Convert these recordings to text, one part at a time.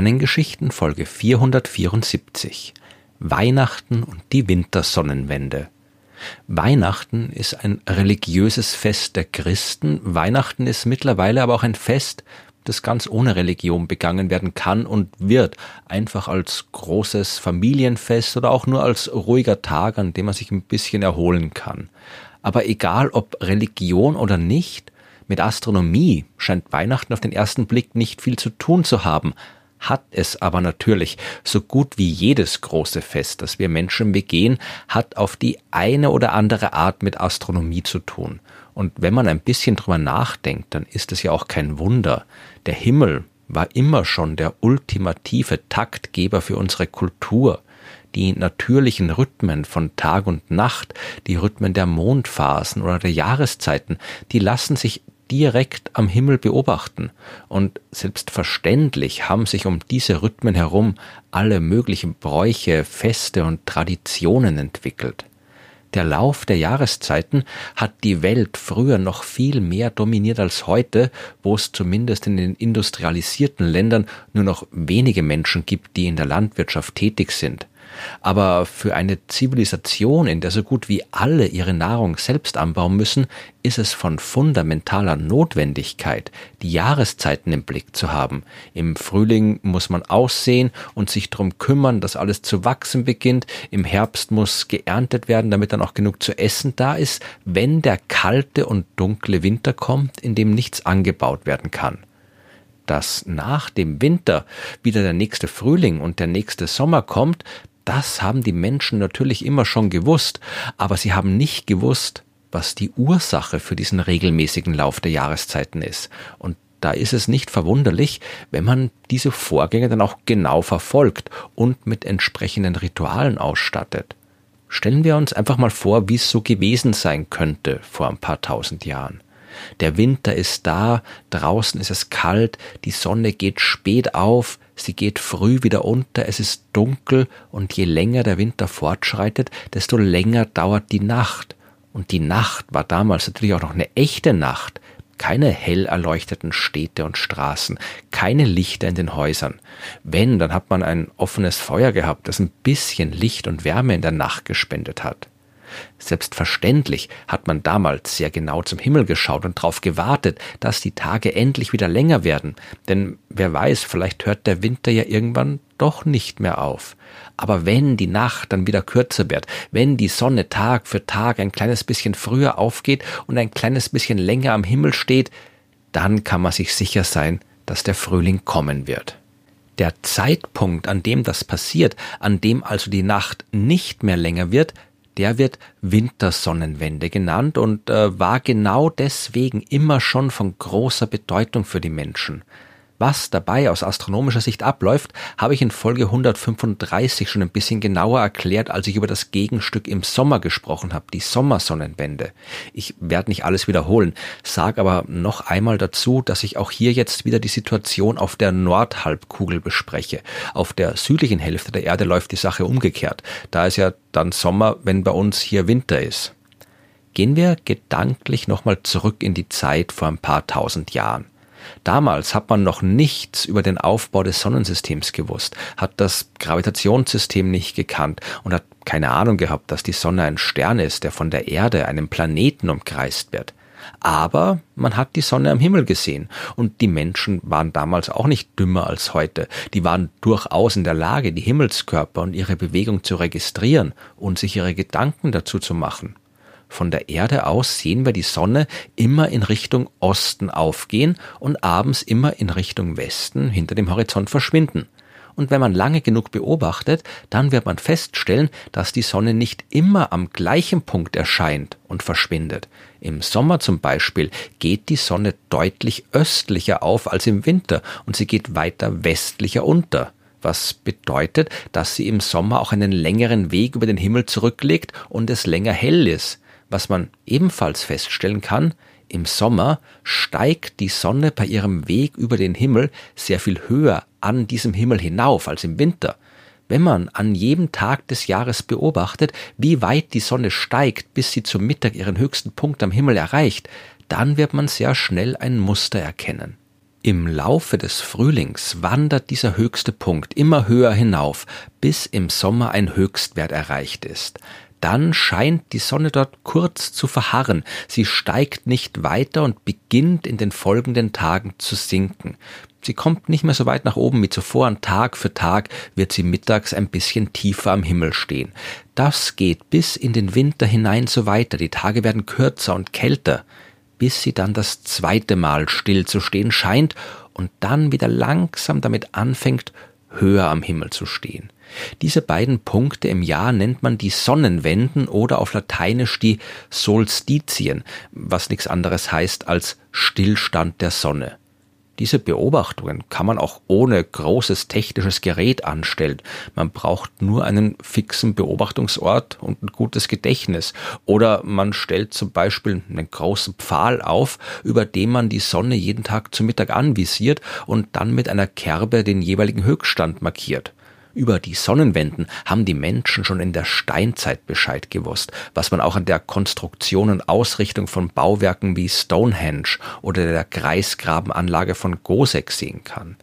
Sternengeschichten Folge 474 Weihnachten und die Wintersonnenwende. Weihnachten ist ein religiöses Fest der Christen. Weihnachten ist mittlerweile aber auch ein Fest, das ganz ohne Religion begangen werden kann und wird, einfach als großes Familienfest oder auch nur als ruhiger Tag, an dem man sich ein bisschen erholen kann. Aber egal ob Religion oder nicht, mit Astronomie scheint Weihnachten auf den ersten Blick nicht viel zu tun zu haben, hat es aber natürlich, so gut wie jedes große Fest, das wir Menschen begehen, hat auf die eine oder andere Art mit Astronomie zu tun. Und wenn man ein bisschen drüber nachdenkt, dann ist es ja auch kein Wunder. Der Himmel war immer schon der ultimative Taktgeber für unsere Kultur die natürlichen Rhythmen von Tag und Nacht, die Rhythmen der Mondphasen oder der Jahreszeiten, die lassen sich direkt am Himmel beobachten. Und selbstverständlich haben sich um diese Rhythmen herum alle möglichen Bräuche, Feste und Traditionen entwickelt. Der Lauf der Jahreszeiten hat die Welt früher noch viel mehr dominiert als heute, wo es zumindest in den industrialisierten Ländern nur noch wenige Menschen gibt, die in der Landwirtschaft tätig sind. Aber für eine Zivilisation, in der so gut wie alle ihre Nahrung selbst anbauen müssen, ist es von fundamentaler Notwendigkeit, die Jahreszeiten im Blick zu haben. Im Frühling muss man aussehen und sich darum kümmern, dass alles zu wachsen beginnt. Im Herbst muss geerntet werden, damit dann auch genug zu essen da ist, wenn der kalte und dunkle Winter kommt, in dem nichts angebaut werden kann dass nach dem Winter wieder der nächste Frühling und der nächste Sommer kommt, das haben die Menschen natürlich immer schon gewusst, aber sie haben nicht gewusst, was die Ursache für diesen regelmäßigen Lauf der Jahreszeiten ist. Und da ist es nicht verwunderlich, wenn man diese Vorgänge dann auch genau verfolgt und mit entsprechenden Ritualen ausstattet. Stellen wir uns einfach mal vor, wie es so gewesen sein könnte vor ein paar tausend Jahren. Der Winter ist da, draußen ist es kalt, die Sonne geht spät auf, sie geht früh wieder unter, es ist dunkel und je länger der Winter fortschreitet, desto länger dauert die Nacht. Und die Nacht war damals natürlich auch noch eine echte Nacht. Keine hell erleuchteten Städte und Straßen, keine Lichter in den Häusern. Wenn, dann hat man ein offenes Feuer gehabt, das ein bisschen Licht und Wärme in der Nacht gespendet hat. Selbstverständlich hat man damals sehr genau zum Himmel geschaut und darauf gewartet, dass die Tage endlich wieder länger werden, denn wer weiß, vielleicht hört der Winter ja irgendwann doch nicht mehr auf. Aber wenn die Nacht dann wieder kürzer wird, wenn die Sonne Tag für Tag ein kleines bisschen früher aufgeht und ein kleines bisschen länger am Himmel steht, dann kann man sich sicher sein, dass der Frühling kommen wird. Der Zeitpunkt, an dem das passiert, an dem also die Nacht nicht mehr länger wird, der wird Wintersonnenwende genannt und äh, war genau deswegen immer schon von großer Bedeutung für die Menschen. Was dabei aus astronomischer Sicht abläuft, habe ich in Folge 135 schon ein bisschen genauer erklärt, als ich über das Gegenstück im Sommer gesprochen habe, die Sommersonnenwende. Ich werde nicht alles wiederholen, sage aber noch einmal dazu, dass ich auch hier jetzt wieder die Situation auf der Nordhalbkugel bespreche. Auf der südlichen Hälfte der Erde läuft die Sache umgekehrt. Da ist ja dann Sommer, wenn bei uns hier Winter ist. Gehen wir gedanklich nochmal zurück in die Zeit vor ein paar tausend Jahren. Damals hat man noch nichts über den Aufbau des Sonnensystems gewusst, hat das Gravitationssystem nicht gekannt und hat keine Ahnung gehabt, dass die Sonne ein Stern ist, der von der Erde, einem Planeten umkreist wird. Aber man hat die Sonne am Himmel gesehen und die Menschen waren damals auch nicht dümmer als heute. Die waren durchaus in der Lage, die Himmelskörper und ihre Bewegung zu registrieren und sich ihre Gedanken dazu zu machen. Von der Erde aus sehen wir die Sonne immer in Richtung Osten aufgehen und abends immer in Richtung Westen hinter dem Horizont verschwinden. Und wenn man lange genug beobachtet, dann wird man feststellen, dass die Sonne nicht immer am gleichen Punkt erscheint und verschwindet. Im Sommer zum Beispiel geht die Sonne deutlich östlicher auf als im Winter und sie geht weiter westlicher unter was bedeutet, dass sie im Sommer auch einen längeren Weg über den Himmel zurücklegt und es länger hell ist. Was man ebenfalls feststellen kann, im Sommer steigt die Sonne bei ihrem Weg über den Himmel sehr viel höher an diesem Himmel hinauf als im Winter. Wenn man an jedem Tag des Jahres beobachtet, wie weit die Sonne steigt, bis sie zum Mittag ihren höchsten Punkt am Himmel erreicht, dann wird man sehr schnell ein Muster erkennen. Im Laufe des Frühlings wandert dieser höchste Punkt immer höher hinauf, bis im Sommer ein Höchstwert erreicht ist. Dann scheint die Sonne dort kurz zu verharren, sie steigt nicht weiter und beginnt in den folgenden Tagen zu sinken. Sie kommt nicht mehr so weit nach oben wie zuvor, und Tag für Tag wird sie mittags ein bisschen tiefer am Himmel stehen. Das geht bis in den Winter hinein so weiter, die Tage werden kürzer und kälter bis sie dann das zweite Mal still zu stehen scheint und dann wieder langsam damit anfängt, höher am Himmel zu stehen. Diese beiden Punkte im Jahr nennt man die Sonnenwenden oder auf Lateinisch die Solstitien, was nichts anderes heißt als Stillstand der Sonne. Diese Beobachtungen kann man auch ohne großes technisches Gerät anstellen. Man braucht nur einen fixen Beobachtungsort und ein gutes Gedächtnis. Oder man stellt zum Beispiel einen großen Pfahl auf, über dem man die Sonne jeden Tag zu Mittag anvisiert und dann mit einer Kerbe den jeweiligen Höchststand markiert. Über die Sonnenwenden haben die Menschen schon in der Steinzeit Bescheid gewusst, was man auch an der Konstruktion und Ausrichtung von Bauwerken wie Stonehenge oder der Kreisgrabenanlage von Gosek sehen kann.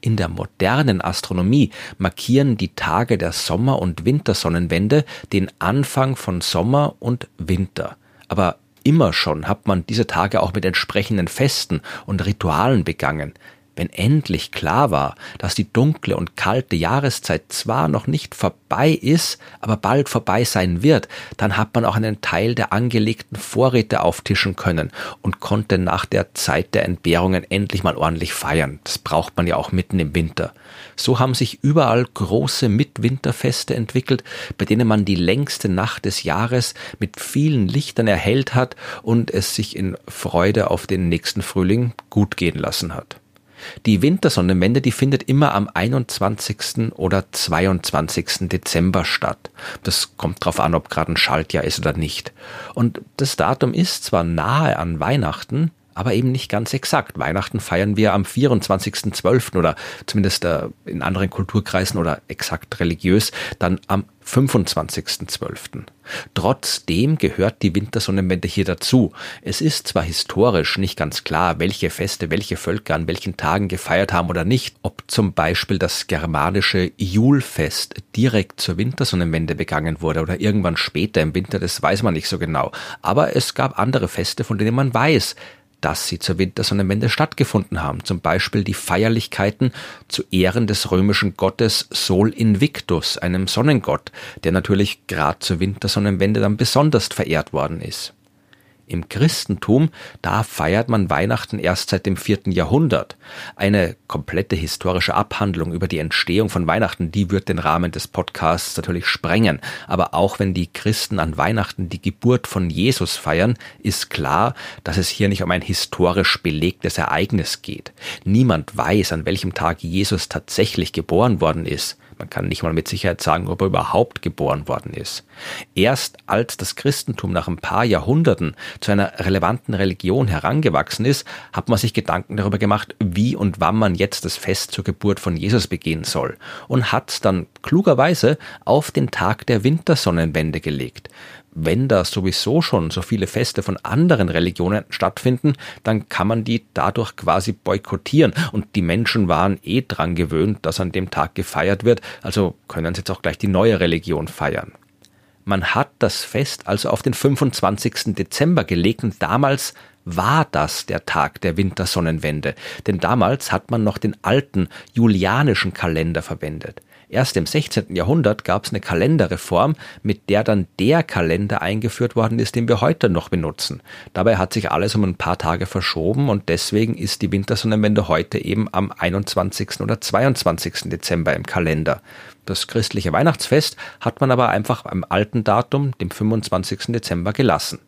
In der modernen Astronomie markieren die Tage der Sommer- und Wintersonnenwende den Anfang von Sommer und Winter. Aber immer schon hat man diese Tage auch mit entsprechenden Festen und Ritualen begangen. Wenn endlich klar war, dass die dunkle und kalte Jahreszeit zwar noch nicht vorbei ist, aber bald vorbei sein wird, dann hat man auch einen Teil der angelegten Vorräte auftischen können und konnte nach der Zeit der Entbehrungen endlich mal ordentlich feiern. Das braucht man ja auch mitten im Winter. So haben sich überall große Mitwinterfeste entwickelt, bei denen man die längste Nacht des Jahres mit vielen Lichtern erhellt hat und es sich in Freude auf den nächsten Frühling gut gehen lassen hat. Die Wintersonnenwende, die findet immer am 21. oder 22. Dezember statt. Das kommt drauf an, ob gerade ein Schaltjahr ist oder nicht. Und das Datum ist zwar nahe an Weihnachten, aber eben nicht ganz exakt. Weihnachten feiern wir am 24.12. oder zumindest äh, in anderen Kulturkreisen oder exakt religiös dann am 25.12. Trotzdem gehört die Wintersonnenwende hier dazu. Es ist zwar historisch nicht ganz klar, welche Feste welche Völker an welchen Tagen gefeiert haben oder nicht, ob zum Beispiel das germanische Julfest direkt zur Wintersonnenwende begangen wurde oder irgendwann später im Winter, das weiß man nicht so genau. Aber es gab andere Feste, von denen man weiß, dass sie zur Wintersonnenwende stattgefunden haben. Zum Beispiel die Feierlichkeiten zu Ehren des römischen Gottes Sol Invictus, einem Sonnengott, der natürlich gerade zur Wintersonnenwende dann besonders verehrt worden ist. Im Christentum, da feiert man Weihnachten erst seit dem vierten Jahrhundert. Eine komplette historische Abhandlung über die Entstehung von Weihnachten, die wird den Rahmen des Podcasts natürlich sprengen. Aber auch wenn die Christen an Weihnachten die Geburt von Jesus feiern, ist klar, dass es hier nicht um ein historisch belegtes Ereignis geht. Niemand weiß, an welchem Tag Jesus tatsächlich geboren worden ist. Man kann nicht mal mit Sicherheit sagen, ob er überhaupt geboren worden ist. Erst als das Christentum nach ein paar Jahrhunderten zu einer relevanten Religion herangewachsen ist, hat man sich Gedanken darüber gemacht, wie und wann man jetzt das Fest zur Geburt von Jesus begehen soll und hat dann klugerweise auf den Tag der Wintersonnenwende gelegt wenn da sowieso schon so viele Feste von anderen Religionen stattfinden, dann kann man die dadurch quasi boykottieren. Und die Menschen waren eh dran gewöhnt, dass an dem Tag gefeiert wird, also können sie jetzt auch gleich die neue Religion feiern. Man hat das Fest also auf den 25. Dezember gelegt und damals war das der Tag der Wintersonnenwende, denn damals hat man noch den alten julianischen Kalender verwendet. Erst im 16. Jahrhundert gab es eine Kalenderreform, mit der dann der Kalender eingeführt worden ist, den wir heute noch benutzen. Dabei hat sich alles um ein paar Tage verschoben und deswegen ist die Wintersonnenwende heute eben am 21. oder 22. Dezember im Kalender. Das christliche Weihnachtsfest hat man aber einfach am alten Datum, dem 25. Dezember, gelassen.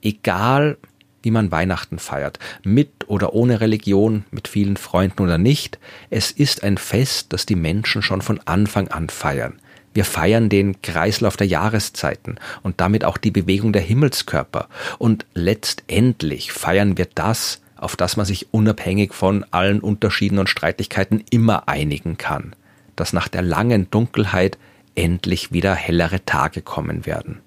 Egal, wie man Weihnachten feiert, mit oder ohne Religion, mit vielen Freunden oder nicht. Es ist ein Fest, das die Menschen schon von Anfang an feiern. Wir feiern den Kreislauf der Jahreszeiten und damit auch die Bewegung der Himmelskörper. Und letztendlich feiern wir das, auf das man sich unabhängig von allen Unterschieden und Streitigkeiten immer einigen kann, dass nach der langen Dunkelheit endlich wieder hellere Tage kommen werden.